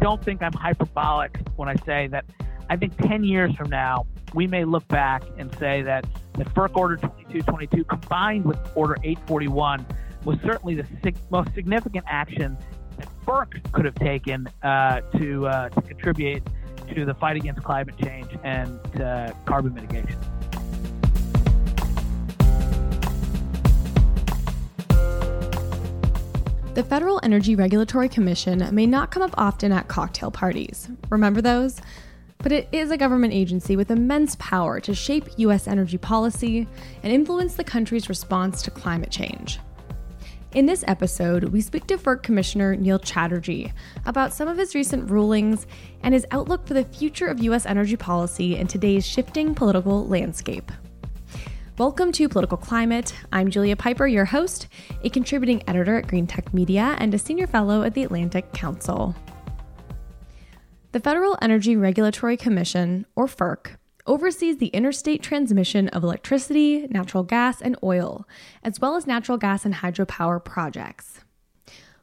don't think I'm hyperbolic when I say that I think 10 years from now, we may look back and say that the FERC Order 2222 combined with Order 841 was certainly the sig- most significant action that FERC could have taken uh, to, uh, to contribute to the fight against climate change and uh, carbon mitigation. The Federal Energy Regulatory Commission may not come up often at cocktail parties. Remember those? But it is a government agency with immense power to shape U.S. energy policy and influence the country's response to climate change. In this episode, we speak to FERC Commissioner Neil Chatterjee about some of his recent rulings and his outlook for the future of U.S. energy policy in today's shifting political landscape. Welcome to Political Climate. I'm Julia Pyper, your host, a contributing editor at Greentech Media and a senior fellow at the Atlantic Council. The Federal Energy Regulatory Commission, or FERC, oversees the interstate transmission of electricity, natural gas, and oil, as well as natural gas and hydropower projects.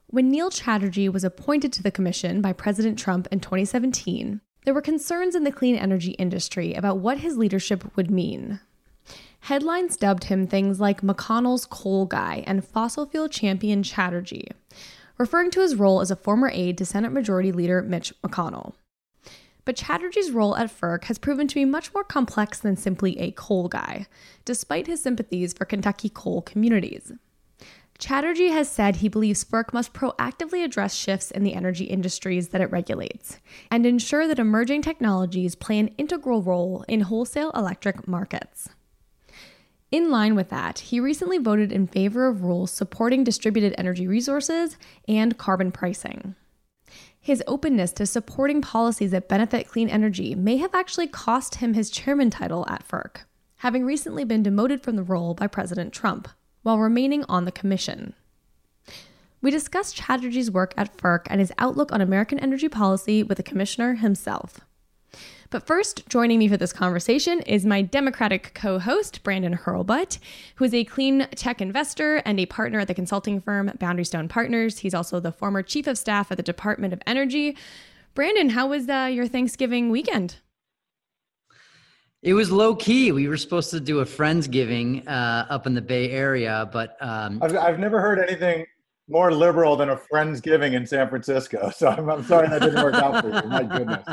When Neil Chatterjee was appointed to the commission by President Trump in 2017, there were concerns in the clean energy industry about what his leadership would mean. Headlines dubbed him things like McConnell's coal guy and fossil fuel champion Chatterjee, referring to his role as a former aide to Senate Majority Leader Mitch McConnell. But Chatterjee's role at FERC has proven to be much more complex than simply a coal guy, despite his sympathies for Kentucky coal communities. Chatterjee has said he believes FERC must proactively address shifts in the energy industries that it regulates and ensure that emerging technologies play an integral role in wholesale electric markets. In line with that, he recently voted in favor of rules supporting distributed energy resources and carbon pricing. His openness to supporting policies that benefit clean energy may have actually cost him his chairman title at FERC, having recently been demoted from the role by President Trump, while remaining on the commission. We discussed Chatterjee's work at FERC and his outlook on American energy policy with the commissioner himself. But first, joining me for this conversation is my Democratic co host, Brandon Hurlbut, who is a clean tech investor and a partner at the consulting firm Boundary Stone Partners. He's also the former chief of staff at the Department of Energy. Brandon, how was uh, your Thanksgiving weekend? It was low key. We were supposed to do a Friendsgiving uh, up in the Bay Area, but um, I've, I've never heard anything more liberal than a friendsgiving in San Francisco. So I'm, I'm sorry that didn't work out for you. My goodness.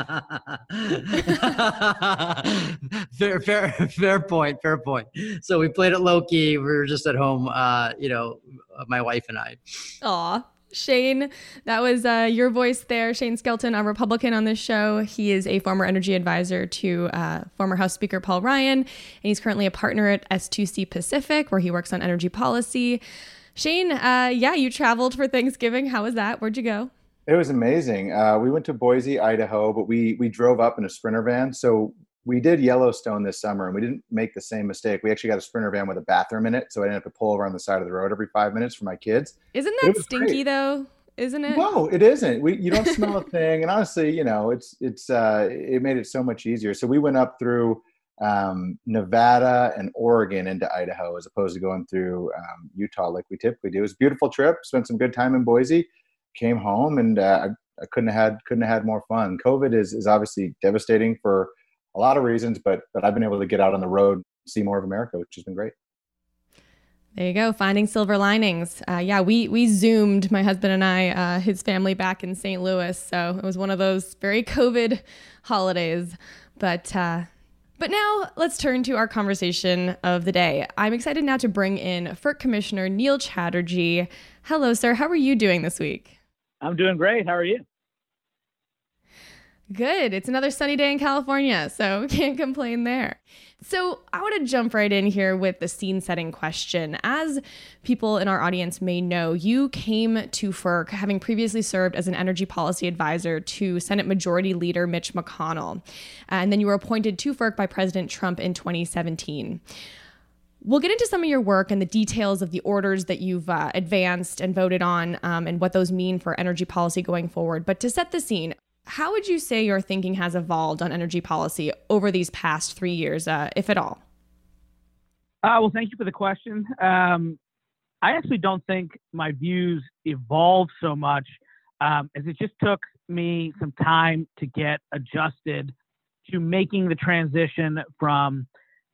fair, fair, fair point. Fair point. So we played it low key. We were just at home. Uh, you know, my wife and I. Aw. Shane, that was uh, your voice there. Shane Skelton, a Republican on this show. He is a former energy advisor to uh, former House Speaker Paul Ryan, and he's currently a partner at S2C Pacific, where he works on energy policy. Shane, uh, yeah, you traveled for Thanksgiving. How was that? Where'd you go? It was amazing. Uh, we went to Boise, Idaho, but we we drove up in a sprinter van. So we did Yellowstone this summer, and we didn't make the same mistake. We actually got a sprinter van with a bathroom in it, so I didn't have to pull over on the side of the road every five minutes for my kids. Isn't that stinky great. though? Isn't it? No, it isn't. We you don't smell a thing, and honestly, you know, it's it's uh, it made it so much easier. So we went up through um, Nevada and Oregon into Idaho as opposed to going through um, Utah like we typically do. It was a beautiful trip. Spent some good time in Boise. Came home and uh, I, couldn't have had couldn't have had more fun. COVID is is obviously devastating for a lot of reasons, but but I've been able to get out on the road, see more of America, which has been great. There you go, finding silver linings. Uh, yeah, we we zoomed my husband and I, uh, his family back in St. Louis, so it was one of those very COVID holidays. But uh, but now let's turn to our conversation of the day. I'm excited now to bring in FERC Commissioner Neil Chatterjee. Hello, sir. How are you doing this week? I'm doing great. How are you? Good. It's another sunny day in California, so can't complain there. So, I want to jump right in here with the scene setting question. As people in our audience may know, you came to FERC having previously served as an energy policy advisor to Senate Majority Leader Mitch McConnell. And then you were appointed to FERC by President Trump in 2017. We'll get into some of your work and the details of the orders that you've uh, advanced and voted on um, and what those mean for energy policy going forward. But to set the scene, how would you say your thinking has evolved on energy policy over these past three years, uh, if at all? Uh, well, thank you for the question. Um, I actually don't think my views evolved so much. um, as it just took me some time to get adjusted to making the transition from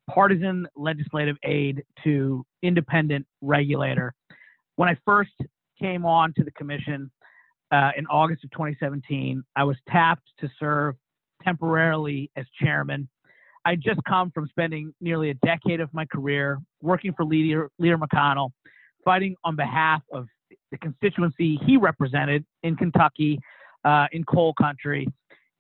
partisan legislative aide to independent regulator. When I first came on to the commission uh, in August of 2017, I was tapped to serve temporarily as chairman. I just come from spending nearly a decade of my career working for Leader, Leader McConnell, fighting on behalf of the constituency he represented in Kentucky, uh, in coal country.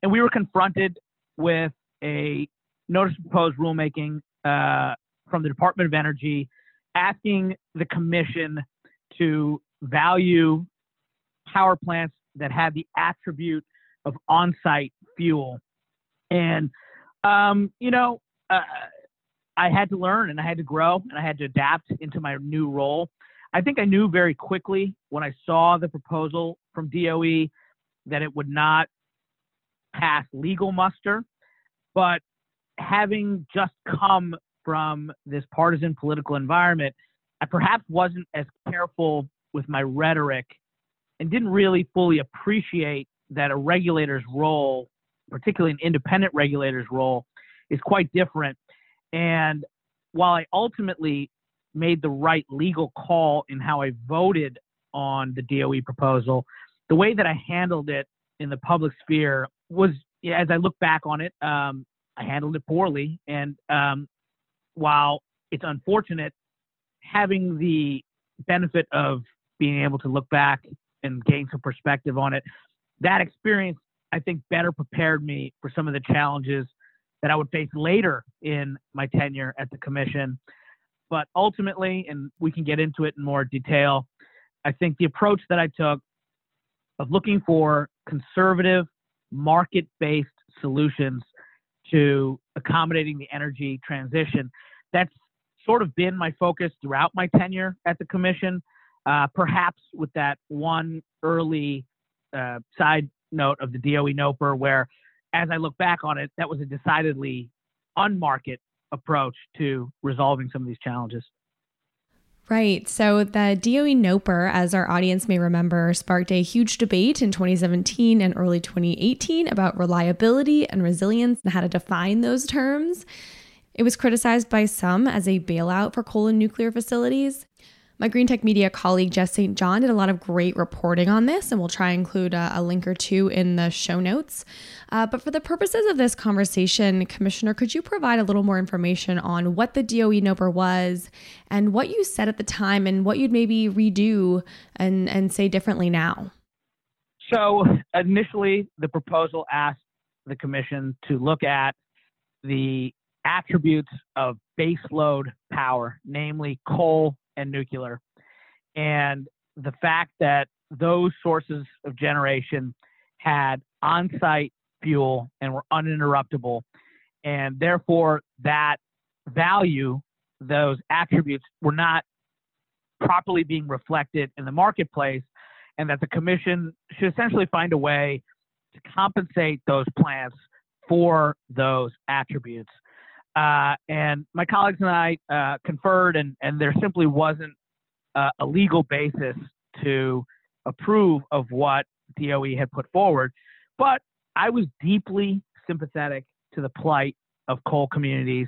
And we were confronted with a notice of proposed rulemaking uh, from the Department of Energy asking the commission to value power plants that had the attribute of on site fuel. And, um, you know, uh, I had to learn and I had to grow and I had to adapt into my new role. I think I knew very quickly when I saw the proposal from DOE that it would not pass legal muster. But having just come from this partisan political environment, I perhaps wasn't as careful with my rhetoric and didn't really fully appreciate that a regulator's role, particularly an independent regulator's role, is quite different. And while I ultimately made the right legal call in how I voted on the DOE proposal. The way that I handled it in the public sphere was, as I look back on it, um, I handled it poorly. And um, while it's unfortunate, having the benefit of being able to look back and gain some perspective on it, that experience, I think, better prepared me for some of the challenges that I would face later in my tenure at the commission. But ultimately, and we can get into it in more detail, I think the approach that I took of looking for conservative, market based solutions to accommodating the energy transition, that's sort of been my focus throughout my tenure at the commission. Uh, perhaps with that one early uh, side note of the DOE NOPR, where as I look back on it, that was a decidedly unmarket approach to resolving some of these challenges. Right. So the DOE NOPR, as our audience may remember, sparked a huge debate in 2017 and early 2018 about reliability and resilience and how to define those terms. It was criticized by some as a bailout for coal and nuclear facilities. My Green Tech Media colleague Jeff St. John did a lot of great reporting on this, and we'll try and include a, a link or two in the show notes. Uh, but for the purposes of this conversation, Commissioner, could you provide a little more information on what the DOE NOPR was and what you said at the time and what you'd maybe redo and, and say differently now? So, initially, the proposal asked the Commission to look at the attributes of baseload power, namely coal, and nuclear. And the fact that those sources of generation had on site fuel and were uninterruptible. And therefore, that value, those attributes, were not properly being reflected in the marketplace, and that the commission should essentially find a way to compensate those plants for those attributes. Uh, and my colleagues and I uh, conferred, and, and there simply wasn't uh, a legal basis to approve of what DOE had put forward. But I was deeply sympathetic to the plight of coal communities.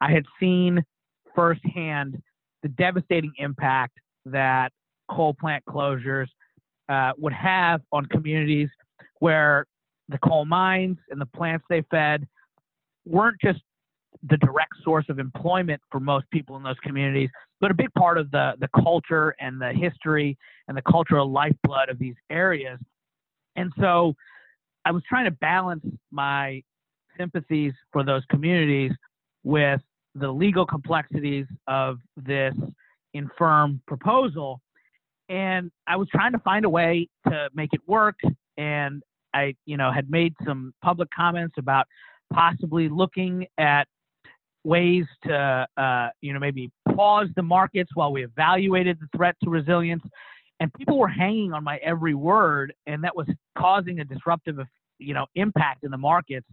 I had seen firsthand the devastating impact that coal plant closures uh, would have on communities where the coal mines and the plants they fed weren't just the direct source of employment for most people in those communities, but a big part of the, the culture and the history and the cultural lifeblood of these areas. And so I was trying to balance my sympathies for those communities with the legal complexities of this infirm proposal. And I was trying to find a way to make it work. And I, you know, had made some public comments about possibly looking at ways to, uh, you know, maybe pause the markets while we evaluated the threat to resilience. And people were hanging on my every word, and that was causing a disruptive, you know, impact in the markets.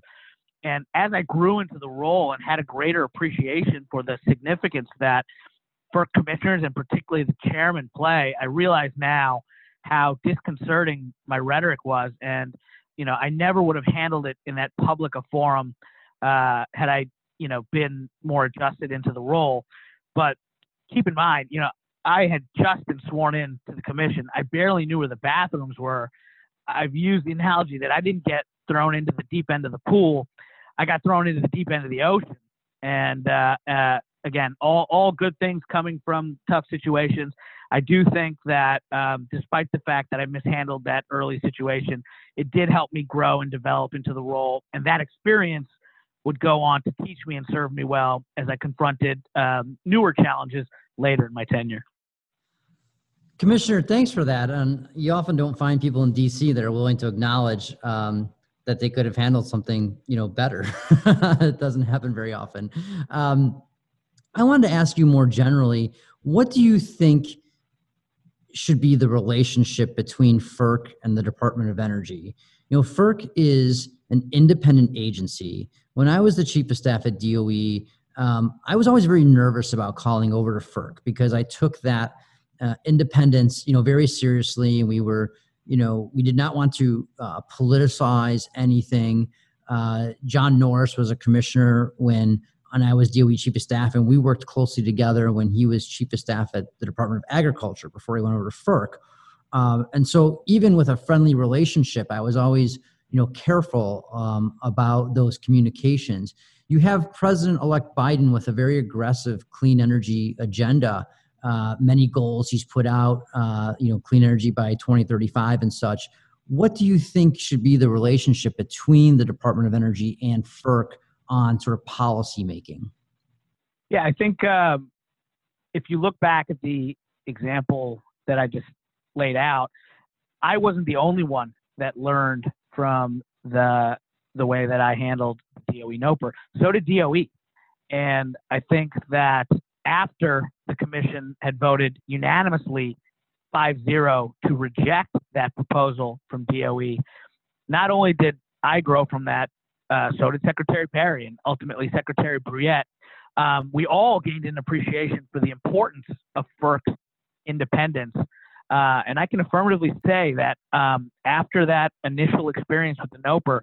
And as I grew into the role and had a greater appreciation for the significance that for commissioners and particularly the chairman play, I realize now how disconcerting my rhetoric was. And, you know, I never would have handled it in that public a forum uh, had I, you know, been more adjusted into the role. But keep in mind, you know, I had just been sworn in to the commission. I barely knew where the bathrooms were. I've used the analogy that I didn't get thrown into the deep end of the pool. I got thrown into the deep end of the ocean. And uh, uh, again, all, all good things coming from tough situations. I do think that um, despite the fact that I mishandled that early situation, it did help me grow and develop into the role. And that experience would go on to teach me and serve me well as I confronted um, newer challenges later in my tenure. Commissioner, thanks for that. And you often don't find people in DC that are willing to acknowledge um, that they could have handled something, you know, better. it doesn't happen very often. Um, I wanted to ask you more generally, what do you think should be the relationship between FERC and the Department of Energy? You know, FERC is an independent agency. When I was the chief of staff at DOE, um, I was always very nervous about calling over to FERC because I took that uh, independence, you know, very seriously, and we were, you know, we did not want to uh, politicize anything. Uh, John Norris was a commissioner when and I was DOE chief of staff, and we worked closely together when he was chief of staff at the Department of Agriculture before he went over to FERC. Um, and so, even with a friendly relationship, I was always, you know, careful um, about those communications. You have President-elect Biden with a very aggressive clean energy agenda, uh, many goals he's put out, uh, you know, clean energy by 2035 and such. What do you think should be the relationship between the Department of Energy and FERC? on sort of policy making? Yeah, I think um, if you look back at the example that I just laid out, I wasn't the only one that learned from the the way that I handled DOE NOPR. So did DOE, and I think that after the commission had voted unanimously 5-0 to reject that proposal from DOE, not only did I grow from that, uh, so did Secretary Perry and ultimately Secretary Brouillette. Um, we all gained an appreciation for the importance of FERC's independence. Uh, and I can affirmatively say that um, after that initial experience with the NOPR,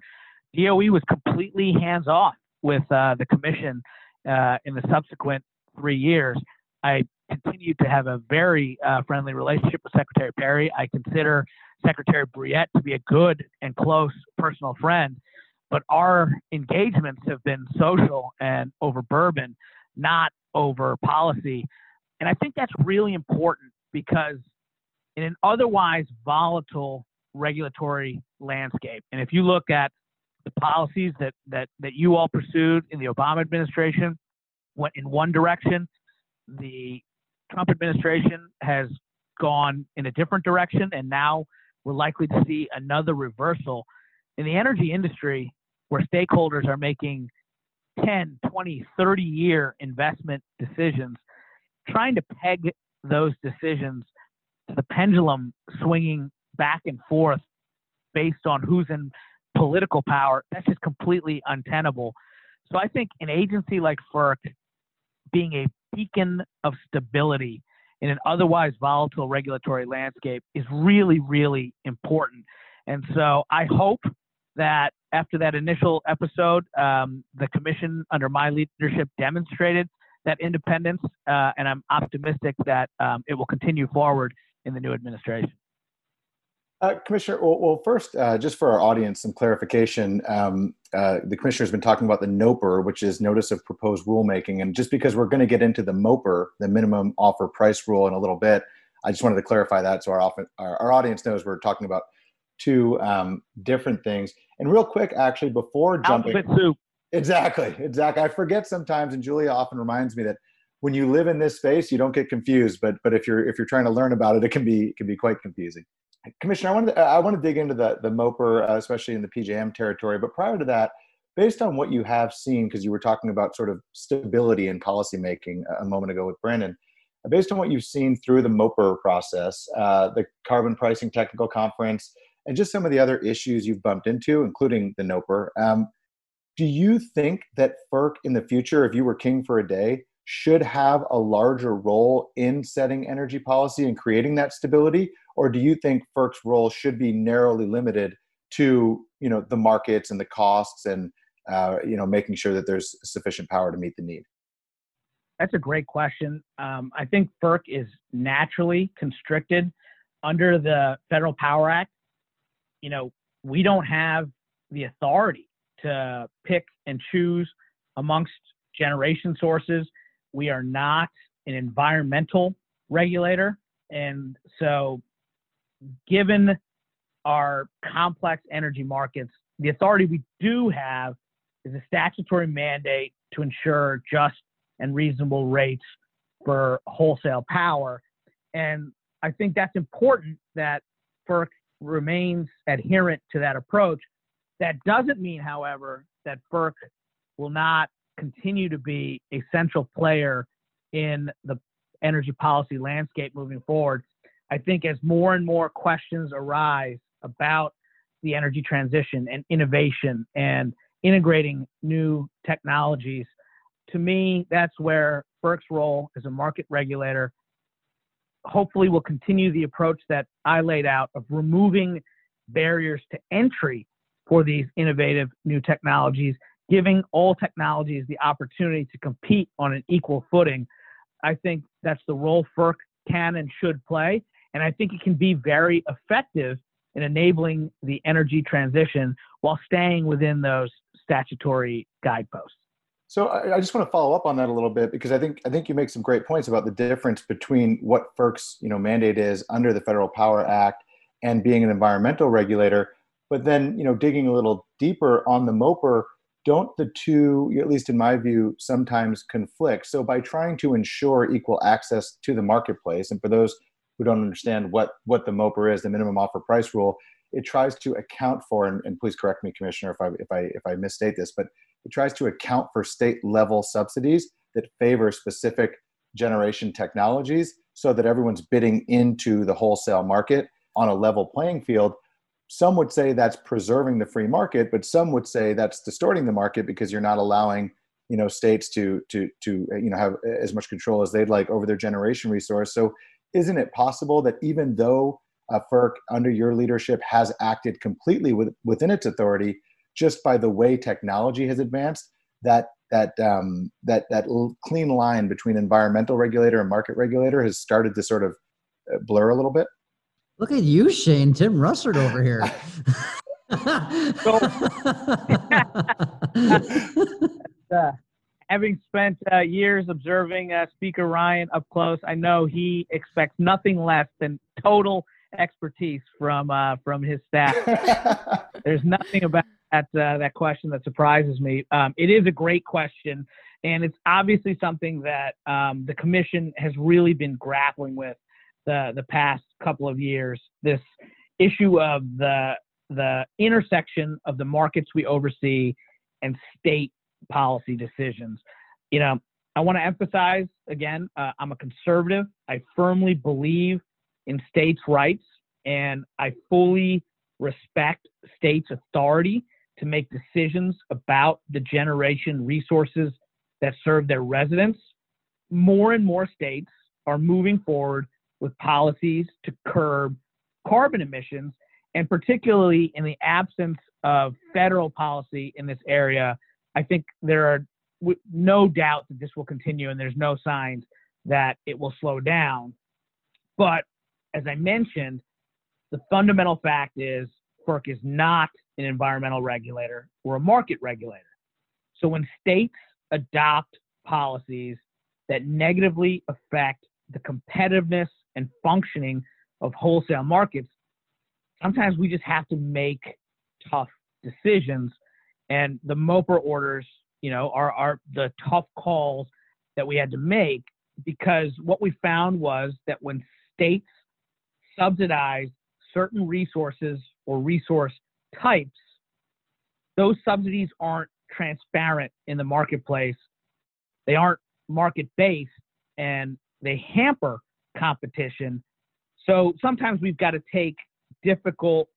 DOE was completely hands off with uh, the commission uh, in the subsequent three years. I continued to have a very uh, friendly relationship with Secretary Perry. I consider Secretary Brouillette to be a good and close personal friend but our engagements have been social and over bourbon, not over policy. And I think that's really important because in an otherwise volatile regulatory landscape, and if you look at the policies that, that, that you all pursued in the Obama administration went in one direction, the Trump administration has gone in a different direction, and now we're likely to see another reversal. In the energy industry, where stakeholders are making 10, 20, 30 year investment decisions, trying to peg those decisions the pendulum swinging back and forth based on who's in political power, that's just completely untenable. So I think an agency like FERC being a beacon of stability in an otherwise volatile regulatory landscape is really, really important. And so I hope that after that initial episode, um, the commission under my leadership demonstrated that independence, uh, and I'm optimistic that um, it will continue forward in the new administration. Uh, Commissioner, well, well first, uh, just for our audience, some clarification. Um, uh, the commissioner has been talking about the NOPR, which is Notice of Proposed Rulemaking. And just because we're going to get into the MOPR, the Minimum Offer Price Rule, in a little bit, I just wanted to clarify that so our, our, our audience knows we're talking about two um, different things. And real quick, actually, before jumping, Alphabet soup. Exactly, exactly. I forget sometimes, and Julia often reminds me that when you live in this space, you don't get confused. But but if you're if you're trying to learn about it, it can be it can be quite confusing. Commissioner, I want to I want to dig into the the MOPR, uh, especially in the PJM territory. But prior to that, based on what you have seen, because you were talking about sort of stability in policymaking a moment ago with Brandon, based on what you've seen through the MOPR process, uh, the Carbon Pricing Technical Conference, and just some of the other issues you've bumped into, including the NOPR. Um, do you think that FERC in the future, if you were king for a day, should have a larger role in setting energy policy and creating that stability? or do you think FERC's role should be narrowly limited to you know the markets and the costs and uh, you know making sure that there's sufficient power to meet the need? That's a great question. Um, I think FERC is naturally constricted under the Federal Power Act. You know, we don't have the authority to pick and choose amongst generation sources. We are not an environmental regulator. And so, given our complex energy markets, the authority we do have is a statutory mandate to ensure just and reasonable rates for wholesale power. And I think that's important that FERC remains adherent to that approach. That doesn't mean, however, that FERC will not continue to be a central player in the energy policy landscape moving forward. I think as more and more questions arise about the energy transition and innovation and integrating new technologies, to me, that's where FERC's role as a market regulator hopefully will continue the approach that I laid out of removing barriers to entry for these innovative new technologies, giving all technologies the opportunity to compete on an equal footing. I think that's the role FERC can and should play. And I think it can be very effective in enabling the energy transition while staying within those statutory guideposts. So I, just want to follow up on that a little bit because I think I think you make some great points about the difference between what FERC's you know mandate is under the Federal Power Act and being an environmental regulator. But then you know digging a little deeper on the MOPR, don't the two, at least in my view, sometimes conflict? So by trying to ensure equal access to the marketplace, and for those who don't understand what what the MOPR is, the minimum offer price rule, it tries to account for, and, and please correct me, Commissioner, if I if I if I misstate this, but it tries to account for state level subsidies that favor specific generation technologies so that everyone's bidding into the wholesale market on a level playing field. Some would say that's preserving the free market, but some would say that's distorting the market because you're not allowing you know states to to to you know have as much control as they'd like over their generation resource. So isn't it possible that even though uh, FERC under your leadership has acted completely with, within its authority, just by the way technology has advanced, that that um, that that clean line between environmental regulator and market regulator has started to sort of uh, blur a little bit. Look at you, Shane. Tim Russert over here. uh, having spent uh, years observing uh, Speaker Ryan up close, I know he expects nothing less than total expertise from uh, from his staff. There's nothing about that uh, that question that surprises me. Um, it is a great question, and it's obviously something that um, the commission has really been grappling with the the past couple of years. This issue of the the intersection of the markets we oversee and state policy decisions. You know, I want to emphasize again, uh, I'm a conservative. I firmly believe in states' rights, and I fully respect states' authority to make decisions about the generation resources that serve their residents. More and more states are moving forward with policies to curb carbon emissions, and particularly in the absence of federal policy in this area, I think there are no doubt that this will continue, and there's no signs that it will slow down. But as I mentioned, the fundamental fact is FERC is not an environmental regulator or a market regulator. So when states adopt policies that negatively affect the competitiveness and functioning of wholesale markets, sometimes we just have to make tough decisions. And the MOPR orders, you know, are, are the tough calls that we had to make because what we found was that when states subsidize certain resources or resource types, those subsidies aren't transparent in the marketplace. They aren't market based and they hamper competition. So sometimes we've got to take difficult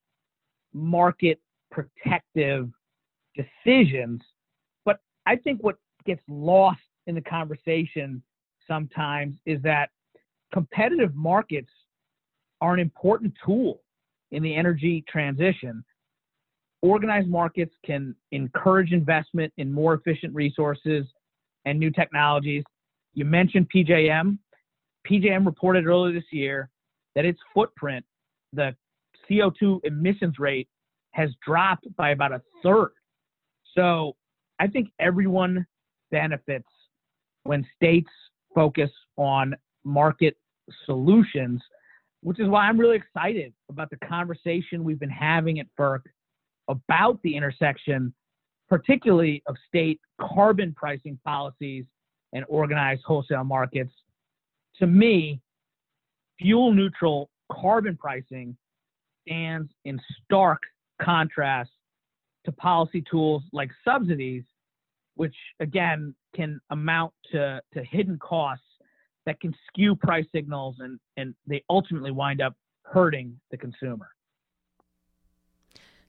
market protective decisions. But I think what gets lost in the conversation sometimes is that competitive markets are an important tool in the energy transition. Organized markets can encourage investment in more efficient resources and new technologies. You mentioned PJM. PJM reported earlier this year that its footprint, the CO2 emissions rate, has dropped by about a third. So I think everyone benefits when states focus on market solutions, which is why I'm really excited about the conversation we've been having at FERC about the intersection, particularly of state carbon pricing policies and organized wholesale markets. To me, fuel neutral carbon pricing stands in stark contrast to policy tools like subsidies, which again can amount to, to hidden costs that can skew price signals and, and they ultimately wind up hurting the consumer.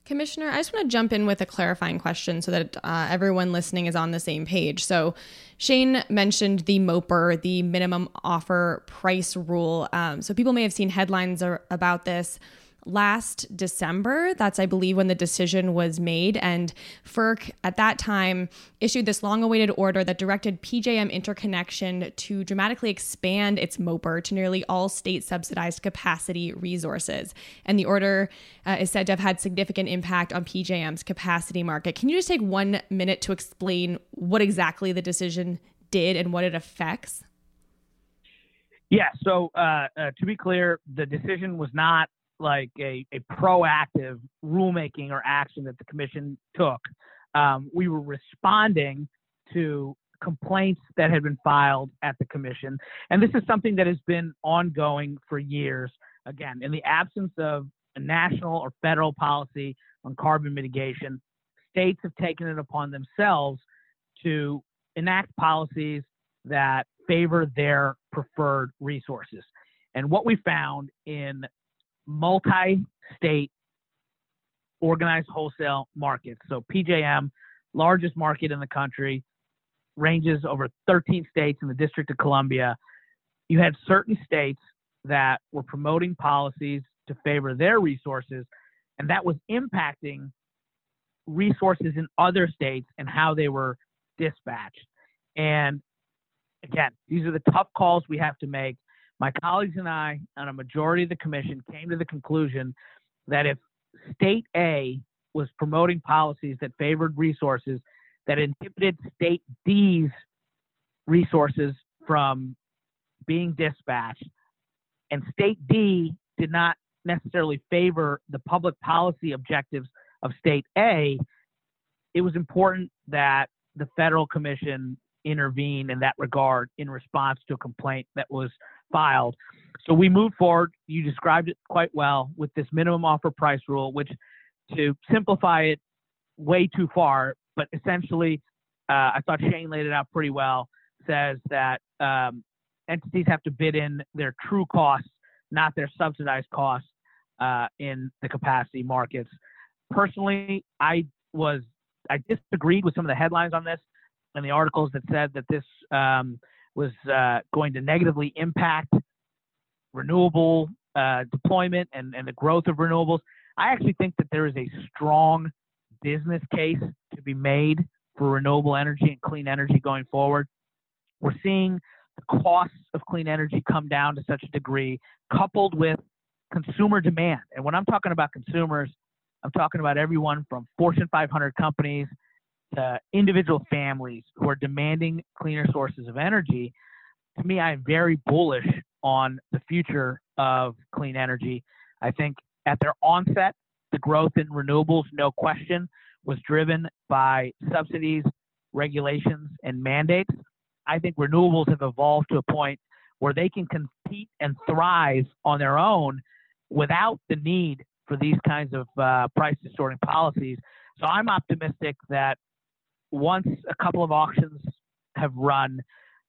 Commissioner, I just want to jump in with a clarifying question so that uh, everyone listening is on the same page. So, Shane mentioned the MOPR, the minimum offer price rule. Um, so, people may have seen headlines about this last December. That's, I believe, when the decision was made. And FERC at that time issued this long awaited order that directed PJM Interconnection to dramatically expand its MOPR to nearly all state subsidized capacity resources. And the order uh, is said to have had significant impact on PJM's capacity market. Can you just take one minute to explain what exactly the decision did and what it affects? Yeah, so uh, uh, to be clear, the decision was not like a, a proactive rulemaking or action that the commission took. Um, we were responding to complaints that had been filed at the commission. And this is something that has been ongoing for years. Again, in the absence of a national or federal policy on carbon mitigation, states have taken it upon themselves to enact policies that favor their preferred resources. And what we found in multi-state organized wholesale markets. So PJM, largest market in the country, ranges over 13 states in the District of Columbia. You had certain states that were promoting policies to favor their resources, and that was impacting resources in other states and how they were dispatched. And again, these are the tough calls we have to make my colleagues and I, on a majority of the commission, came to the conclusion that if state A was promoting policies that favored resources that inhibited state D's resources from being dispatched, and state D did not necessarily favor the public policy objectives of state A, it was important that the federal commission intervene in that regard in response to a complaint that was filed. So we moved forward. You described it quite well with this minimum offer price rule, which, to simplify it way too far, but essentially, uh, I thought Shane laid it out pretty well. Says that um, entities have to bid in their true costs, not their subsidized costs, uh, in the capacity markets. Personally, I was I disagreed with some of the headlines on this and the articles that said that this um, was uh, going to negatively impact renewable uh, deployment and, and the growth of renewables. I actually think that there is a strong business case to be made for renewable energy and clean energy going forward. We're seeing the costs of clean energy come down to such a degree, coupled with consumer demand. And when I'm talking about consumers, I'm talking about everyone from Fortune 500 companies to individual families who are demanding cleaner sources of energy, to me, I'm very bullish on the future of clean energy. I think at their onset, the growth in renewables, no question, was driven by subsidies, regulations, and mandates. I think renewables have evolved to a point where they can compete and thrive on their own without the need for these kinds of uh, price distorting policies. So I'm optimistic that once a couple of auctions have run,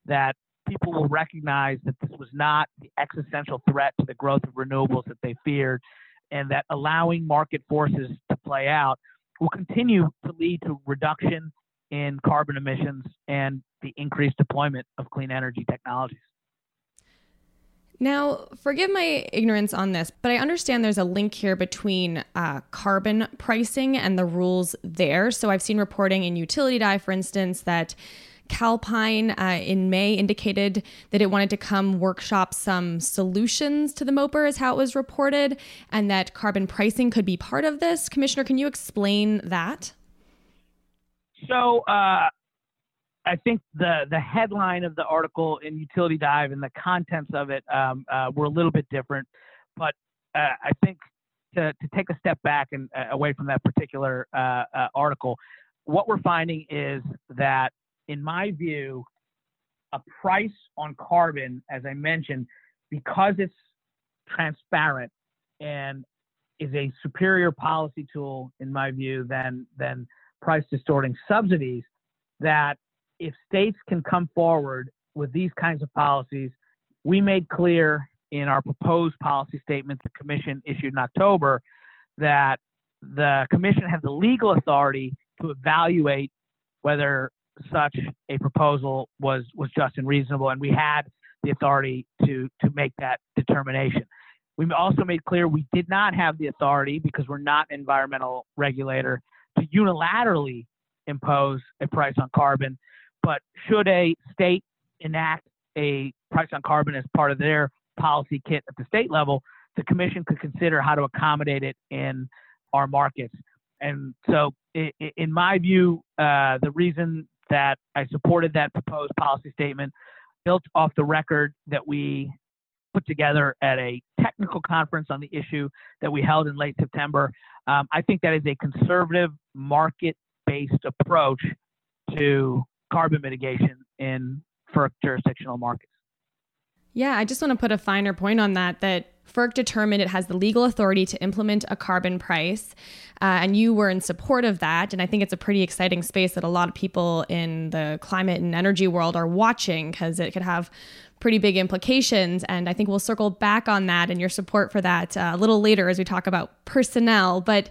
that people will recognize that this was not the existential threat to the growth of renewables that they feared, and that allowing market forces to play out will continue to lead to reduction in carbon emissions and the increased deployment of clean energy technologies. Now, forgive my ignorance on this, but I understand there's a link here between uh, carbon pricing and the rules there. So I've seen reporting in Utility Dive, for instance, that Calpine uh, in May indicated that it wanted to come workshop some solutions to the MOPR, is how it was reported, and that carbon pricing could be part of this. Commissioner, can you explain that? So, uh, I think the the headline of the article in Utility Dive and the contents of it um, uh, were a little bit different, but uh, I think to, to take a step back and uh, away from that particular uh, uh, article, what we're finding is that, in my view, a price on carbon, as I mentioned, because it's transparent and is a superior policy tool, in my view, than than price distorting subsidies. That if states can come forward with these kinds of policies, we made clear in our proposed policy statement the commission issued in October that the commission has the legal authority to evaluate whether such a proposal was was just and reasonable and we had the authority to to make that determination. We also made clear we did not have the authority because we're not an environmental regulator to unilaterally impose a price on carbon but should a state enact a price on carbon as part of their policy kit at the state level, the commission could consider how to accommodate it in our markets. And so, in my view, uh, the reason that I supported that proposed policy statement built off the record that we put together at a technical conference on the issue that we held in late September. Um, I think that is a conservative market based approach to carbon mitigation in FERC jurisdictional markets. Yeah, I just want to put a finer point on that that FERC determined it has the legal authority to implement a carbon price, uh, and you were in support of that. And I think it's a pretty exciting space that a lot of people in the climate and energy world are watching because it could have pretty big implications. And I think we'll circle back on that and your support for that uh, a little later as we talk about personnel. But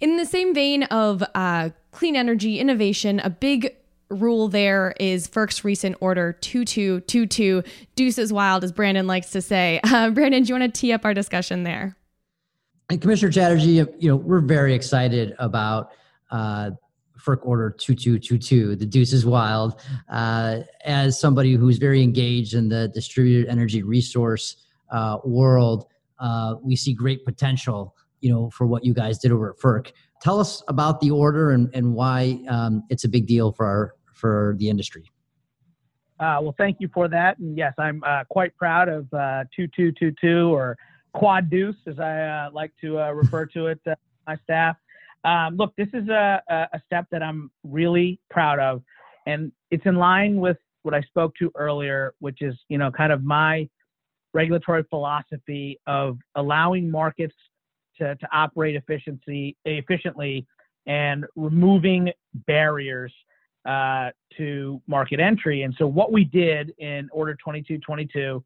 in the same vein of uh, clean energy innovation, a big rule there is FERC's recent order 2222, deuces wild, as Brandon likes to say. Uh, Brandon, do you want to tee up our discussion there? And Commissioner Chatterjee, you know, we're very excited about uh, FERC Order 2222, the deuces wild. Uh, as somebody who's very engaged in the distributed energy resource uh, world, uh, we see great potential, you know, for what you guys did over at FERC. Tell us about the order and, and why um, it's a big deal for our for the industry. Uh, well, thank you for that. And yes, I'm uh, quite proud of uh, 2222 or quad deuce, as I uh, like to uh, refer to it, uh, my staff. Um, look, this is a, a step that I'm really proud of. And it's in line with what I spoke to earlier, which is, you know, kind of my regulatory philosophy of allowing markets to, to operate efficiency efficiently and removing barriers uh, to market entry. And so what we did in Order 2222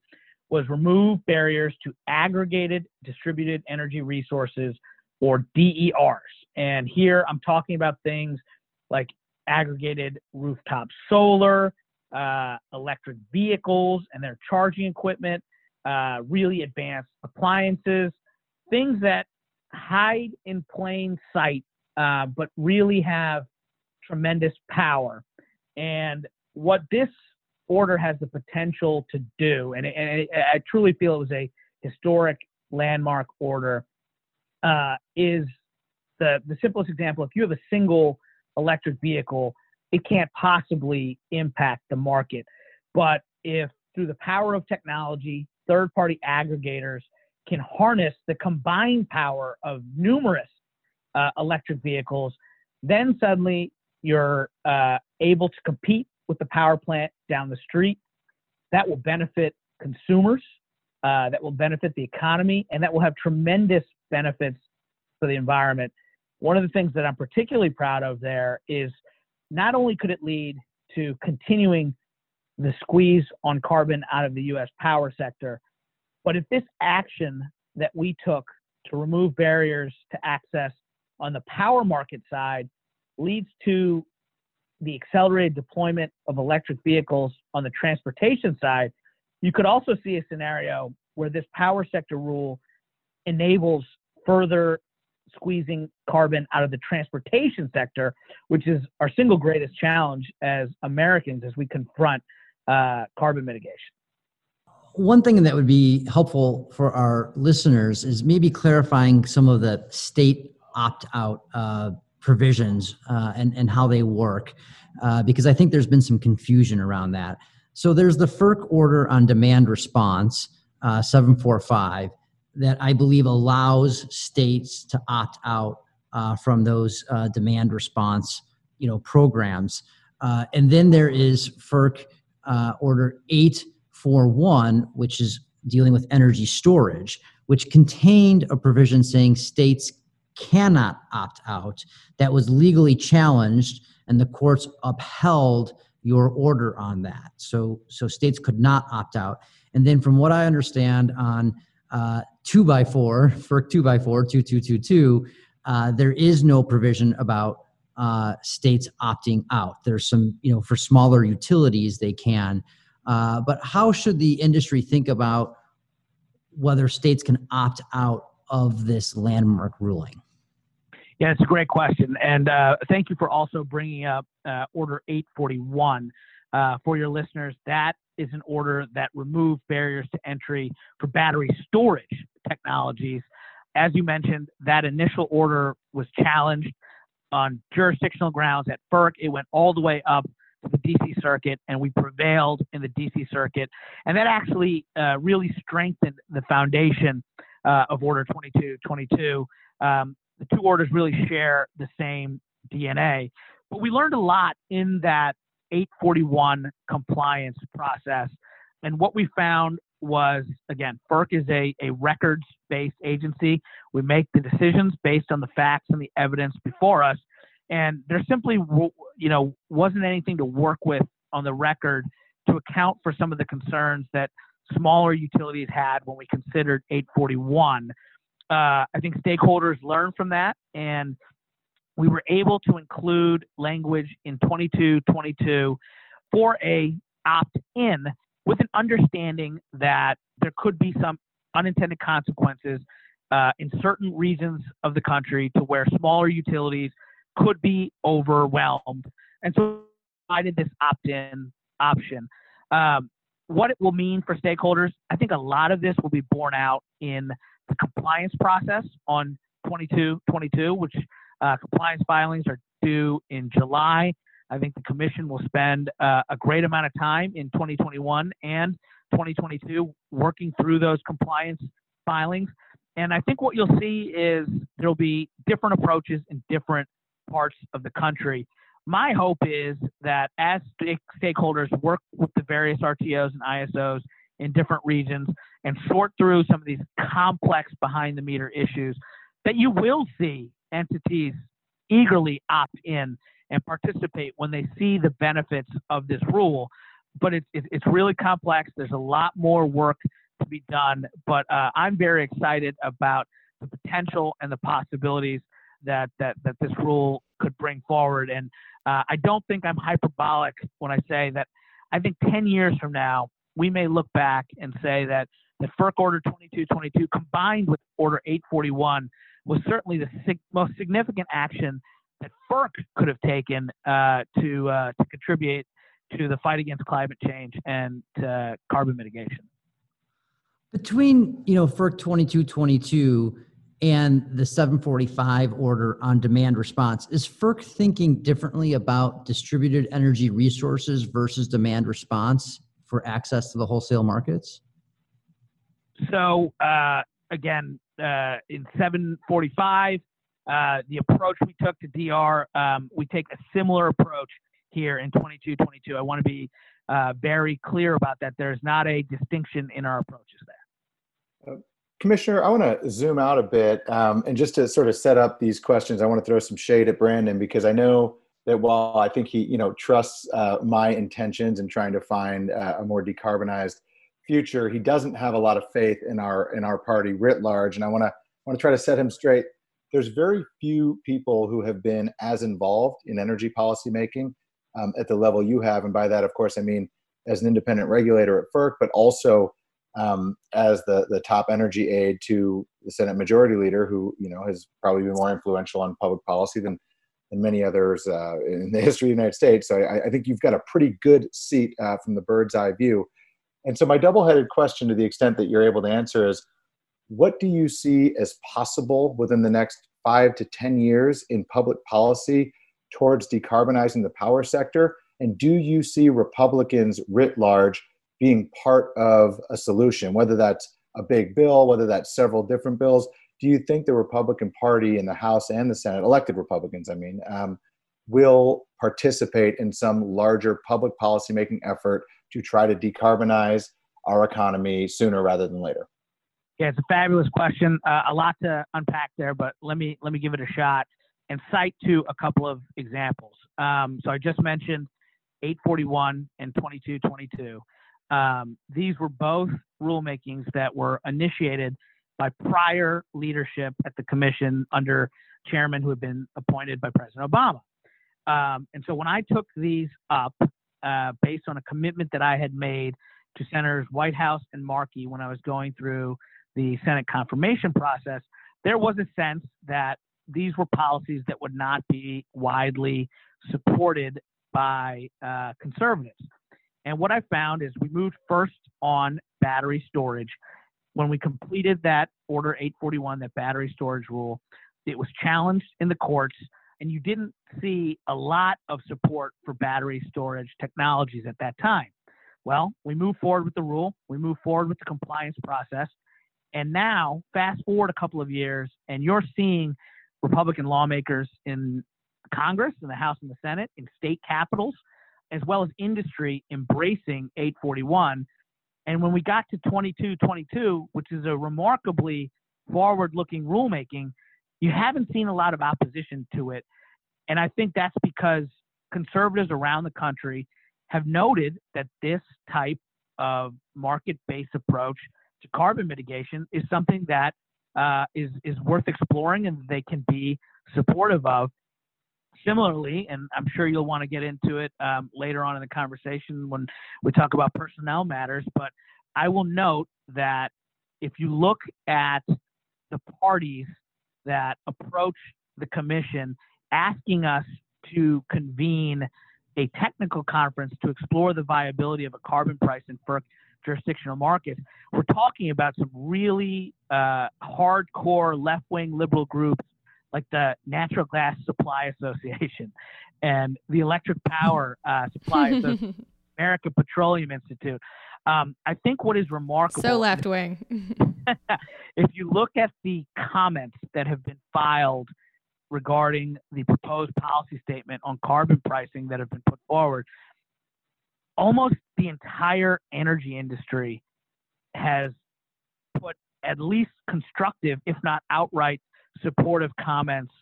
was remove barriers to aggregated distributed energy resources or DERs. And here I'm talking about things like aggregated rooftop solar, uh, electric vehicles and their charging equipment, uh, really advanced appliances, things that hide in plain sight, uh, but really have tremendous power. And what this order has the potential to do, and, and I truly feel it was a historic landmark order, uh, is the, the simplest example. If you have a single electric vehicle, it can't possibly impact the market. But if through the power of technology, third party aggregators can harness the combined power of numerous uh, electric vehicles, then suddenly you're uh, able to compete with the power plant down the street. That will benefit consumers, uh, that will benefit the economy, and that will have tremendous benefits for the environment. One of the things that I'm particularly proud of there is not only could it lead to continuing the squeeze on carbon out of the US power sector, but if this action that we took to remove barriers to access on the power market side leads to the accelerated deployment of electric vehicles on the transportation side, you could also see a scenario where this power sector rule enables further squeezing carbon out of the transportation sector, which is our single greatest challenge as Americans as we confront uh, carbon mitigation. One thing that would be helpful for our listeners is maybe clarifying some of the state opt out uh, provisions uh, and, and how they work, uh, because I think there's been some confusion around that. So there's the FERC order on demand response, uh, 745 that I believe allows states to opt out uh, from those uh, demand response, you know, programs. Uh, and then there is FERC Order 841, which is dealing with energy storage, which contained a provision saying states cannot opt out. That was legally challenged, and the courts upheld your order on that. So, so states could not opt out. And then, from what I understand on uh, two by four, for two by four, two two two two, uh, there is no provision about uh, states opting out. There's some, you know, for smaller utilities they can, uh, but how should the industry think about whether states can opt out of this landmark ruling? Yeah, it's a great question, and uh, thank you for also bringing up uh, Order 841. Uh, for your listeners, that is an order that removed barriers to entry for battery storage technologies. As you mentioned, that initial order was challenged on jurisdictional grounds at FERC. It went all the way up to the DC Circuit, and we prevailed in the DC Circuit. And that actually uh, really strengthened the foundation uh, of Order 2222. Um, the two orders really share the same DNA. But we learned a lot in that 841 compliance process. And what we found was again, FERC is a, a records based agency. We make the decisions based on the facts and the evidence before us. And there simply, you know, wasn't anything to work with on the record to account for some of the concerns that smaller utilities had when we considered 841. Uh, I think stakeholders learned from that, and we were able to include language in 2222 for a opt-in with an understanding that there could be some unintended consequences uh, in certain regions of the country to where smaller utilities could be overwhelmed. And so we provided this opt-in option. Um, what it will mean for stakeholders, I think a lot of this will be borne out in the compliance process on 2222, which uh, compliance filings are due in July. I think the commission will spend uh, a great amount of time in 2021 and 2022 working through those compliance filings. And I think what you'll see is there'll be different approaches in different parts of the country. My hope is that as stakeholders work with the various RTOs and ISOs in different regions and sort through some of these complex behind the meter issues, that you will see entities eagerly opt in and participate when they see the benefits of this rule. But it's it's really complex. There's a lot more work to be done. But uh, I'm very excited about the potential and the possibilities that that that this rule could bring forward. And uh, I don't think I'm hyperbolic when I say that. I think 10 years from now, we may look back and say that the FERC Order 2222 combined with Order 841 was certainly the sig- most significant action that FERC could have taken uh, to uh, to contribute to the fight against climate change and to carbon mitigation. Between you know FERC 2222 and the 745 order on demand response, is FERC thinking differently about distributed energy resources versus demand response for access to the wholesale markets? So uh, again, uh, in 745, uh, the approach we took to DR, um, we take a similar approach here in 2222. I want to be uh, very clear about that. There's not a distinction in our approaches there. Commissioner, I want to zoom out a bit um, and just to sort of set up these questions, I want to throw some shade at Brandon because I know that while I think he, you know, trusts uh, my intentions in trying to find uh, a more decarbonized future, he doesn't have a lot of faith in our in our party writ large, and I want to want to try to set him straight. There's very few people who have been as involved in energy policy making um, at the level you have, and by that, of course, I mean as an independent regulator at FERC, but also um, as the the top energy aide to the Senate Majority Leader, who you know has probably been more influential on public policy than than many others uh, in the history of the United States. So I, I think you've got a pretty good seat uh, from the bird's eye view. And so my double-headed question, to the extent that you're able to answer, is what do you see as possible within the next five to ten years in public policy towards decarbonizing the power sector? And do you see Republicans writ large being part of a solution, whether that's a big bill, whether that's several different bills? Do you think the Republican Party in the House and the Senate, elected Republicans, I mean, um, will participate in some larger public policy making effort to try to decarbonize our economy sooner rather than later? Yeah, it's a fabulous question. Uh, a lot to unpack there, but let me let me give it a shot and cite to a couple of examples. Um, so I just mentioned 841 and 2222. Um, these were both rulemakings that were initiated by prior leadership at the commission under chairman who had been appointed by President Obama. Um, and so when I took these up, uh, based on a commitment that I had made to Senators Whitehouse and Markey when I was going through the Senate confirmation process, there was a sense that these were policies that would not be widely supported by uh, conservatives. And what I found is we moved first on battery storage. When we completed that Order 841, that battery storage rule, it was challenged in the courts, and you didn't see a lot of support for battery storage technologies at that time. Well, we moved forward with the rule, we moved forward with the compliance process, and now, fast forward a couple of years, and you're seeing Republican lawmakers in Congress, in the House and the Senate, in state capitals, as well as industry embracing 841. And when we got to 2222, which is a remarkably forward looking rulemaking, you haven't seen a lot of opposition to it. And I think that's because conservatives around the country have noted that this type of market based approach to carbon mitigation is something that uh, is is worth exploring and they can be supportive of. Similarly, and I'm sure you'll want to get into it um, later on in the conversation when we talk about personnel matters, but I will note that if you look at the parties that approach the commission asking us to convene a technical conference to explore the viability of a carbon price in FERC jurisdictional markets, we're talking about some really uh, hardcore left wing liberal groups like the Natural Gas Supply Association and the Electric Power uh, Supply Association, American Petroleum Institute. Um, I think what is remarkable. So left wing. if you look at the comments that have been filed regarding the proposed policy statement on carbon pricing that have been put forward, almost the entire energy industry has put at least constructive, if not outright supportive comments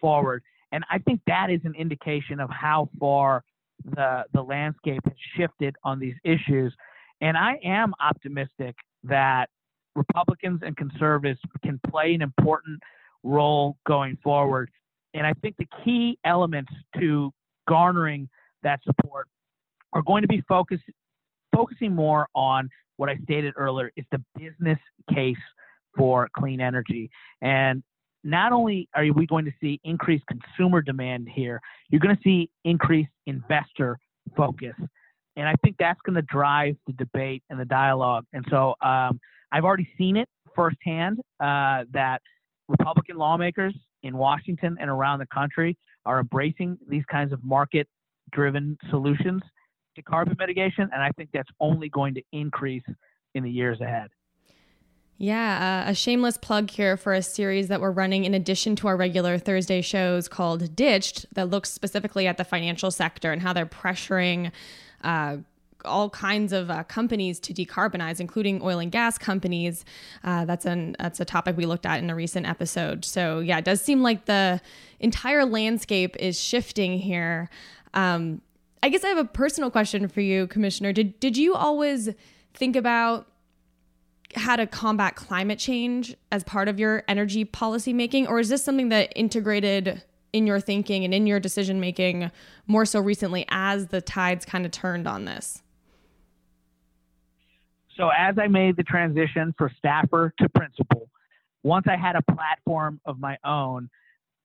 forward. And I think that is an indication of how far the, the landscape has shifted on these issues. And I am optimistic that Republicans and conservatives can play an important role going forward. And I think the key elements to garnering that support are going to be focused focusing more on what I stated earlier is the business case for clean energy. And not only are we going to see increased consumer demand here, you're going to see increased investor focus. And I think that's going to drive the debate and the dialogue. And so um, I've already seen it firsthand uh, that Republican lawmakers in Washington and around the country are embracing these kinds of market driven solutions to carbon mitigation. And I think that's only going to increase in the years ahead. Yeah, uh, a shameless plug here for a series that we're running in addition to our regular Thursday shows called Ditched, that looks specifically at the financial sector and how they're pressuring uh, all kinds of uh, companies to decarbonize, including oil and gas companies. Uh, that's an that's a topic we looked at in a recent episode. So yeah, it does seem like the entire landscape is shifting here. Um, I guess I have a personal question for you, Commissioner. Did did you always think about how to combat climate change as part of your energy policy making, or is this something that integrated in your thinking and in your decision making more so recently as the tides kind of turned on this? So as I made the transition from staffer to principal, once I had a platform of my own,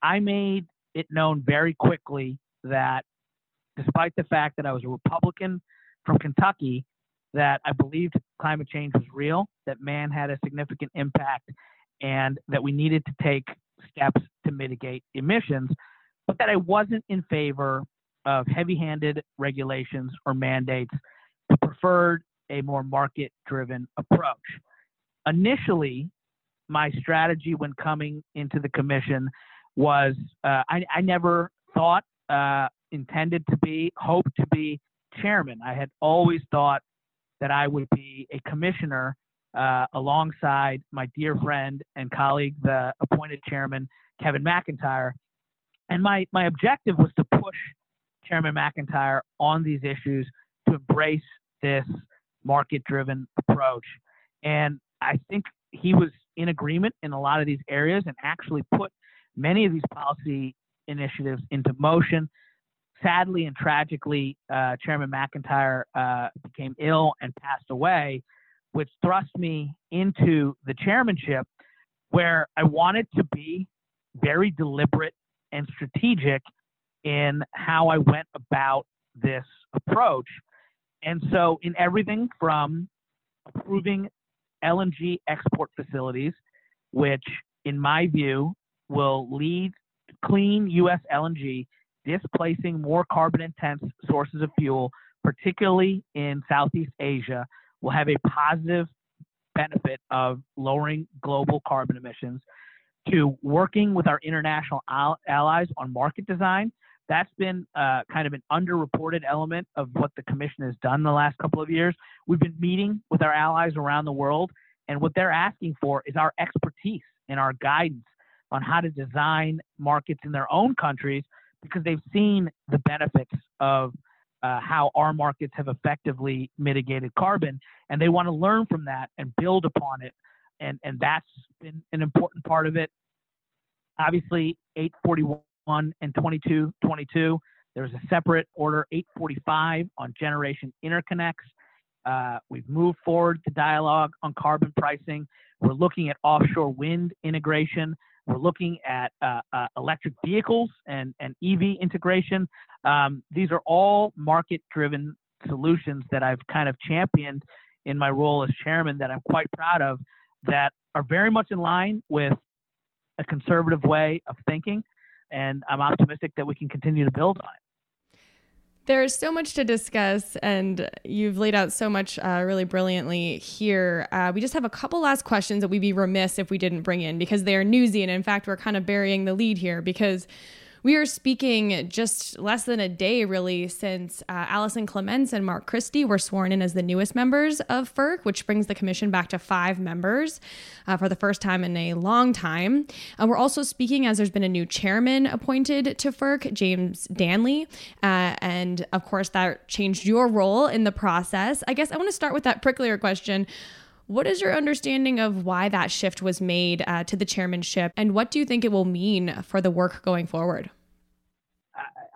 I made it known very quickly that despite the fact that I was a Republican from Kentucky, that I believed climate change was real, that man had a significant impact, and that we needed to take steps to mitigate emissions, but that I wasn't in favor of heavy handed regulations or mandates, but preferred a more market driven approach. Initially, my strategy when coming into the commission was uh, I, I, never thought, uh, intended to be, hoped to be chairman. I had always thought that I would be a commissioner uh, alongside my dear friend and colleague, the appointed chairman, Kevin McIntyre. And my, my objective was to push Chairman McIntyre on these issues to embrace this market driven approach. And I think he was in agreement in a lot of these areas and actually put many of these policy initiatives into motion. Sadly and tragically, uh, Chairman McIntyre uh, became ill and passed away, which thrust me into the chairmanship where I wanted to be very deliberate and strategic in how I went about this approach. And so, in everything from approving LNG export facilities, which, in my view, will lead clean U.S. LNG, displacing more carbon intense sources of fuel, particularly in Southeast Asia, will have a positive benefit of lowering global carbon emissions, to working with our international allies on market design that's been uh, kind of an underreported element of what the commission has done the last couple of years. We've been meeting with our allies around the world, and what they're asking for is our expertise and our guidance on how to design markets in their own countries because they've seen the benefits of uh, how our markets have effectively mitigated carbon, and they want to learn from that and build upon it. And, and that's been an important part of it. Obviously, 841 and 2222. There's a separate order 845 on generation interconnects. Uh, we've moved forward the dialogue on carbon pricing. We're looking at offshore wind integration. We're looking at uh, uh, electric vehicles and, and EV integration. Um, these are all market driven solutions that I've kind of championed in my role as chairman that I'm quite proud of that are very much in line with a conservative way of thinking and I'm optimistic that we can continue to build on it. There's so much to discuss, and you've laid out so much uh, really brilliantly here. Uh, we just have a couple last questions that we'd be remiss if we didn't bring in because they are newsy, and in fact, we're kind of burying the lead here because we are speaking just less than a day, really, since uh, Allison Clements and Mark Christie were sworn in as the newest members of FERC, which brings the commission back to five members uh, for the first time in a long time. Uh, we're also speaking as there's been a new chairman appointed to FERC, James Danly. Uh, and of course, that changed your role in the process. I guess I want to start with that pricklier question. What is your understanding of why that shift was made uh, to the chairmanship, and what do you think it will mean for the work going forward?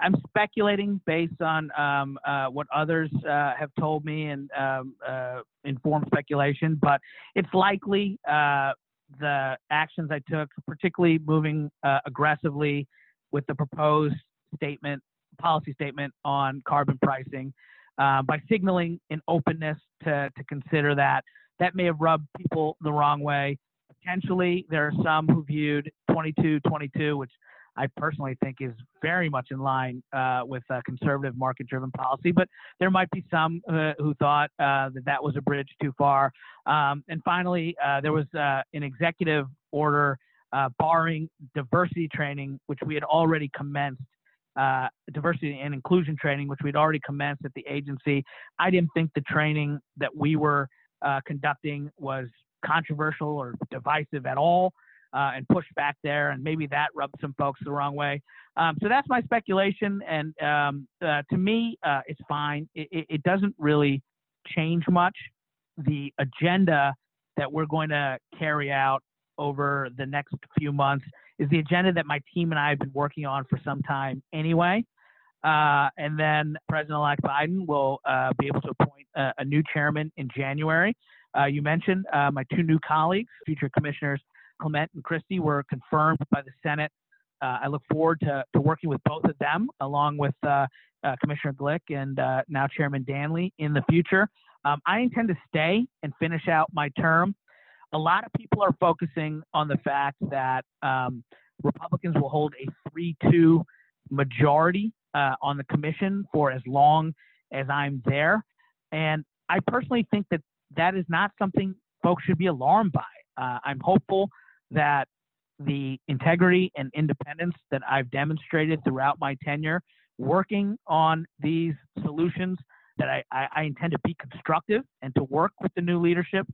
I'm speculating based on um, uh, what others uh, have told me and um, uh, informed speculation, but it's likely uh, the actions I took, particularly moving uh, aggressively with the proposed statement, policy statement on carbon pricing, uh, by signaling an openness to, to consider that that may have rubbed people the wrong way. Potentially, there are some who viewed 22-22, which I personally think is very much in line uh, with conservative market driven policy. But there might be some uh, who thought uh, that that was a bridge too far. Um, and finally, uh, there was uh, an executive order uh, barring diversity training, which we had already commenced. diversity and inclusion training, which we'd already commenced at the agency. I didn't think the training that we were uh, conducting was controversial or divisive at all uh, and pushed back there, and maybe that rubbed some folks the wrong way. Um, so that's my speculation, and um, uh, to me, uh, it's fine. It, it, it, doesn't really change much. The agenda that we're going to carry out over the next few months is the agenda that my team and I have been working on for some time anyway. Uh, and then President-elect Biden will uh, be able to appoint a, a, new chairman in January. uh, you mentioned, uh, my two new colleagues, future commissioners Clement and Christie, were confirmed by the Senate. Uh, I look forward to, to working with both of them, along with uh, Commissioner Glick and now Chairman Danly in the future. Um, I intend to stay and finish out my term. A lot of people are focusing on the fact that um, Republicans will hold a 3 2 majority uh, on the commission for as long as I'm there. And I personally think that that is not something folks should be alarmed by. Uh, I'm hopeful that the integrity and independence that I've demonstrated throughout my tenure working on these solutions that I, I, I, intend to be constructive and to work with the new leadership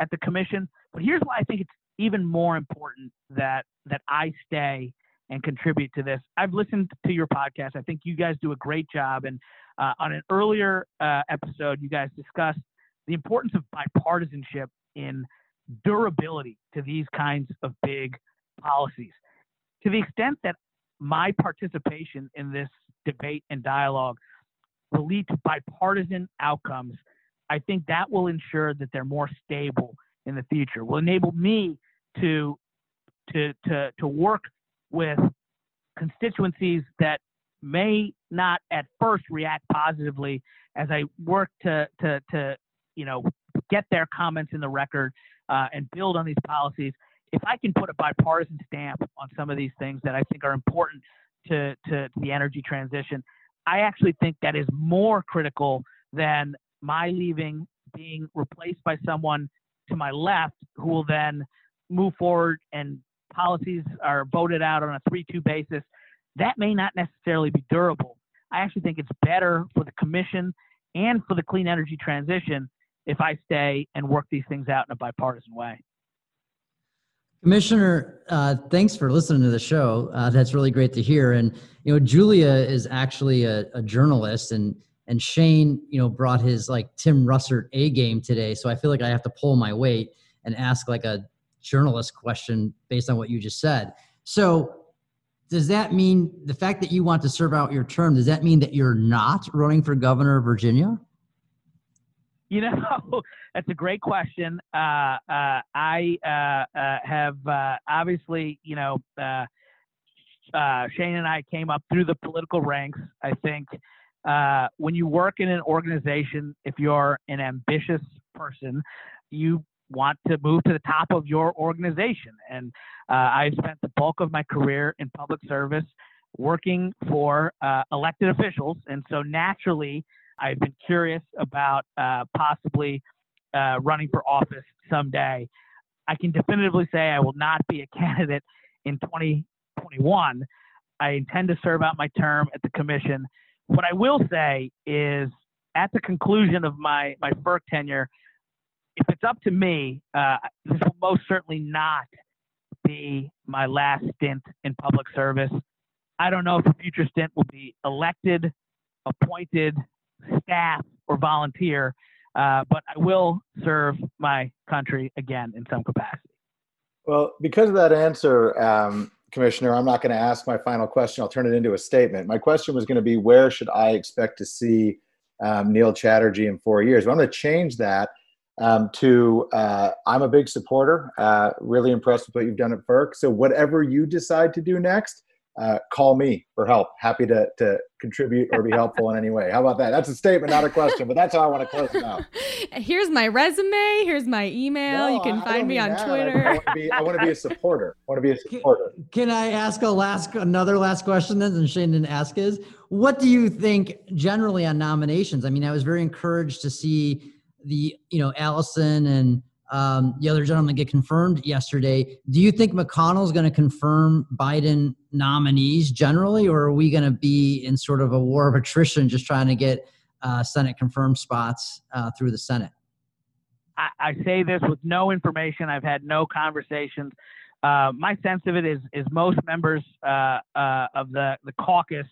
at the commission. But here's why I think it's even more important that that I stay and contribute to this. I've listened to your podcast. I think you guys do a great job. And uh, on an earlier uh, episode, you guys discussed the importance of bipartisanship in durability to these kinds of big policies. To the extent that my participation in this debate and dialogue will lead to bipartisan outcomes, I think that will ensure that they're more stable in the future. Will enable me to to to to work with constituencies that may not at first react positively as I work to to to you know get their comments in the record uh, and build on these policies. If I can put a bipartisan stamp on some of these things that I think are important to, to, the energy transition, I actually think that is more critical than my leaving being replaced by someone to my left who will then move forward and policies are voted out on a 3 2 basis. That may not necessarily be durable. I actually think it's better for the commission and for the clean energy transition if I stay and work these things out in a bipartisan way. Commissioner, uh, thanks for listening to the show. Uh, that's really great to hear. And you know, Julia is actually a, a, journalist, and and Shane, you know, brought his like Tim Russert A game today. So I feel like I have to pull my weight and ask like a journalist question based on what you just said. So does that mean the fact that you want to serve out your term? Does that mean that you're not running for governor of Virginia? You know, that's a great question. Uh, uh, I uh, uh have uh, obviously, you know, uh, Shane and I came up through the political ranks. I think when you work in an organization, if you're an ambitious person, you want to move to the top of your organization. And I've spent the bulk of my career in public service working for elected officials. And so naturally, I've been curious about uh, possibly uh, running for office someday. I can definitively say I will not be a candidate in 2021. I intend to serve out my term at the commission. What I will say is, at the conclusion of my my FERC tenure, if it's up to me, uh, this will most certainly not be my last stint in public service. I don't know if a future stint will be elected, appointed, staff or volunteer, uh, but I will serve my country again in some capacity. Well, because of that answer, um, Commissioner, I'm not going to ask my final question. I'll turn it into a statement. My question was going to be where should I expect to see um, Neil Chatterjee in four years? But I'm going to change that um, to uh, I'm a big supporter, uh, really impressed with what you've done at FERC. So, whatever you decide to do next, uh, call me for help. Happy to, to contribute or be helpful in any way. How about that? That's a statement, not a question, but that's how I want to close it out. Here's my resume. Here's my email. No, you can I, find I me on that. Twitter. I, I, be, I, want to be a supporter. I want to be a supporter. Can, can I ask a last, another last question then? And Shane didn't ask is, what do you think generally on nominations? I mean, I was very encouraged to see the, you know, Allison and um, the other gentleman get confirmed yesterday. Do you think McConnell is going to confirm Biden nominees generally, or are we going to be in sort of a war of attrition just trying to get uh, Senate confirmed spots uh, through the Senate? I, I, say this with no information. I've had no conversations. Uh, my sense of it is is most members uh, uh, of the, the caucus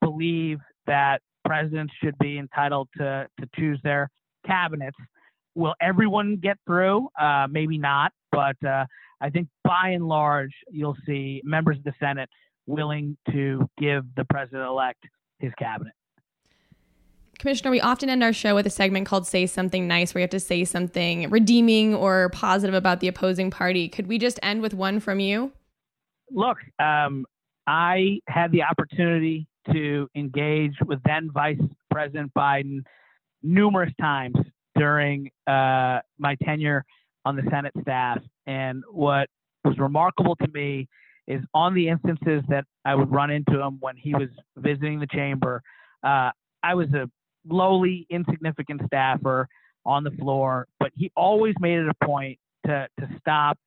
believe that presidents should be entitled to, to choose their cabinets. Will everyone get through? Uh, maybe not, but uh, I think by and large, you'll see members of the Senate willing to give the president elect his cabinet. Commissioner, we often end our show with a segment called Say Something Nice, where you have to say something redeeming or positive about the opposing party. Could we just end with one from you? Look, um, I had the opportunity to engage with then Vice President Biden numerous times during uh, my tenure on the Senate staff. And what was remarkable to me is on the instances that I would run into him when he was visiting the chamber, uh, I was a lowly, insignificant staffer on the floor, but he always made it a point to to stop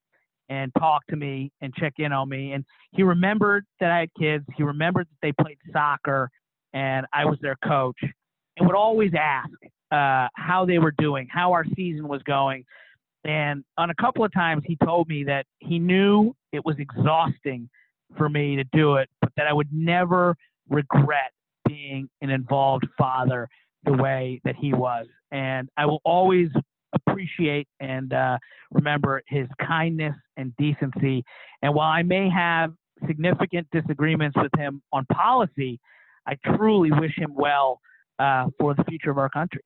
and talk to me and check in on me. And he remembered that I had kids. He remembered that they played soccer and I was their coach, and would always ask uh, how they were doing, how our season was going. And on a couple of times, he told me that he knew it was exhausting for me to do it, but that I would never regret being an involved father the way that he was. And I will always appreciate and uh, remember his kindness and decency. And while I may have significant disagreements with him on policy, I truly wish him well uh, for the future of our country.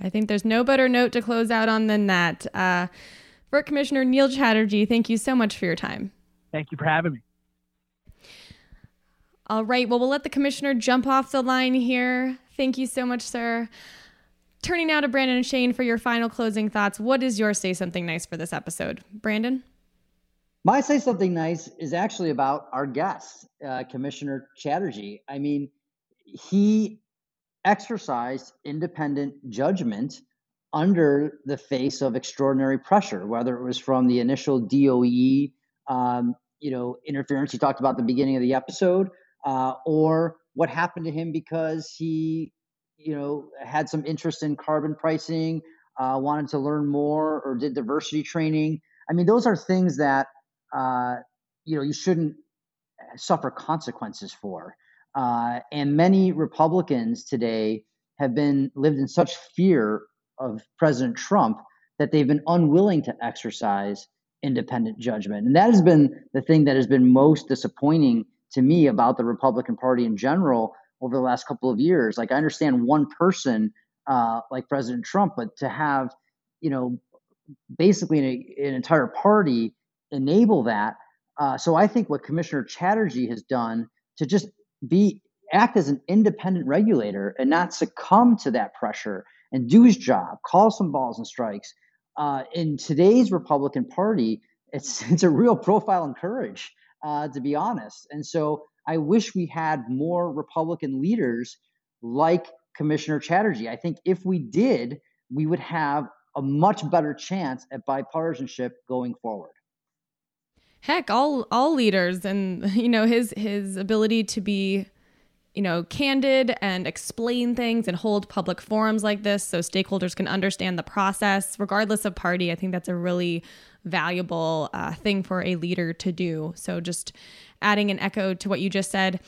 I think there's no better note to close out on than that. Uh, FERC Commissioner Neil Chatterjee, thank you so much for your time. Thank you for having me. All right. Well, we'll let the commissioner jump off the line here. Thank you so much, sir. Turning now to Brandon and Shane for your final closing thoughts. What is your say something nice for this episode? Brandon? My say something nice is actually about our guest, uh, Commissioner Chatterjee. I mean, he exercised independent judgment under the face of extraordinary pressure, whether it was from the initial DOE, um, you know, interference he talked about the beginning of the episode, uh, or what happened to him because he, you know, had some interest in carbon pricing, uh, wanted to learn more, or did diversity training. I mean, those are things that uh, you know you shouldn't suffer consequences for. Uh, and many Republicans today have been lived in such fear of President Trump that they've been unwilling to exercise independent judgment. And that has been the thing that has been most disappointing to me about the Republican Party in general over the last couple of years. Like I understand one person uh, like President Trump, but to have you know basically an, an entire party enable that. Uh, so I think what Commissioner Chatterjee has done to just be act as an independent regulator and not succumb to that pressure and do his job, call some balls and strikes. Uh, in today's Republican Party, it's it's a real profile in courage uh, to be honest. And so I wish we had more Republican leaders like Commissioner Chatterjee. I think if we did, we would have a much better chance at bipartisanship going forward. Heck, all all leaders and you know his his ability to be you know, candid and explain things and hold public forums like this so stakeholders can understand the process, regardless of party. I think that's a really valuable uh, thing for a leader to do. So, just adding an echo to what you just said.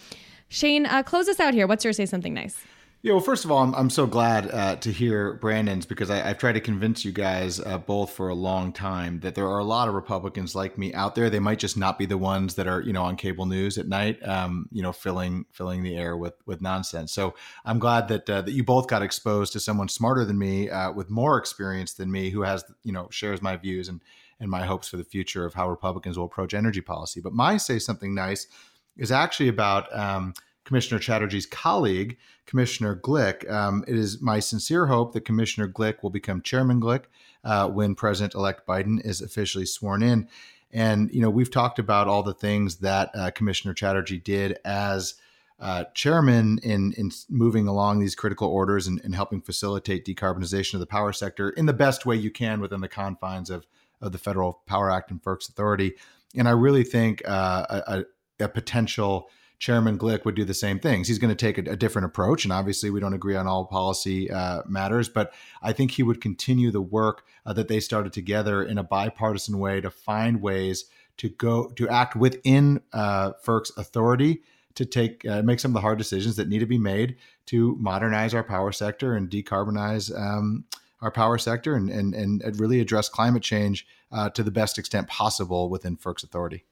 Shane, uh, close us out here. What's your say something nice? Yeah, well, first of all, I'm, I'm so glad uh, to hear Brandon's because I, have tried to convince you guys uh, both for a long time that there are a lot of Republicans like me out there. They might just not be the ones that are, you know, on cable news at night, um, you know, filling filling the air with with nonsense. So I'm glad that uh, that you both got exposed to someone smarter than me, uh, with more experience than me, who has, you know, shares my views and and my hopes for the future of how Republicans will approach energy policy. But my say something nice is actually about. Um, Commissioner Chatterjee's colleague, Commissioner Glick. Um, it is my sincere hope that Commissioner Glick will become Chairman Glick uh, when President elect Biden is officially sworn in. And, you know, we've talked about all the things that uh, Commissioner Chatterjee did as uh, chairman in, in moving along these critical orders and, and, helping facilitate decarbonization of the power sector in the best way you can within the confines of, of the Federal Power Act and FERC's authority. And I really think uh, a, a potential Chairman Glick would do the same things. He's going to take a, a different approach, and obviously, we don't agree on all policy uh, matters. But I think he would continue the work uh, that they started together in a bipartisan way to find ways to go to act within uh, FERC's authority to take uh, make some of the hard decisions that need to be made to modernize our power sector and decarbonize um, our power sector and, and and really address climate change uh, to the best extent possible within FERC's authority.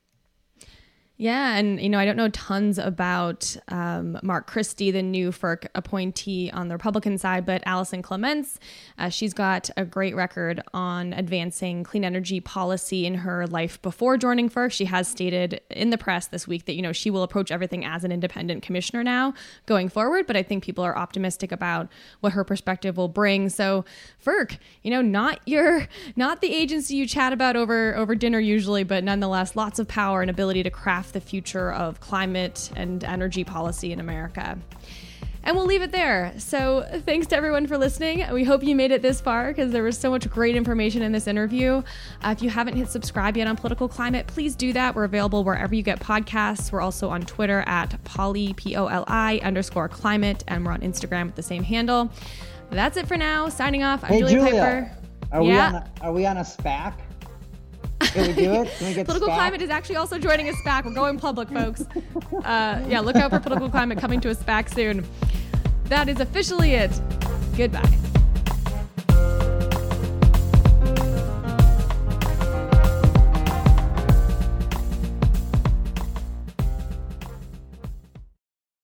Yeah, and you know, I don't know tons about um, Mark Christie, the new FERC appointee on the Republican side, but Allison Clements, uh, she's got a great record on advancing clean energy policy in her life before joining FERC. She has stated in the press this week that you know she will approach everything as an independent commissioner now going forward. But I think people are optimistic about what her perspective will bring. So FERC, you know, not your not the agency you chat about over over dinner usually, but nonetheless, lots of power and ability to craft the future of climate and energy policy in America. And we'll leave it there. So, thanks to everyone for listening. We hope you made it this far because there was so much great information in this interview. Uh, if you haven't hit subscribe yet on Political Climate, please do that. We're available wherever you get podcasts. We're also on Twitter at Poli, P O L I underscore climate, and we're on Instagram with the same handle. That's it for now. Signing off. I'm hey, Julia, Julia Pyper. Are, yeah. we on a, are we on a SPAC? Can we do it? Can we get Political SPAC? Climate is actually also joining a SPAC. We're going public, folks. Uh, yeah, look out for Political Climate coming to a SPAC soon. That is officially it. Goodbye.